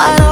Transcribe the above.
I don't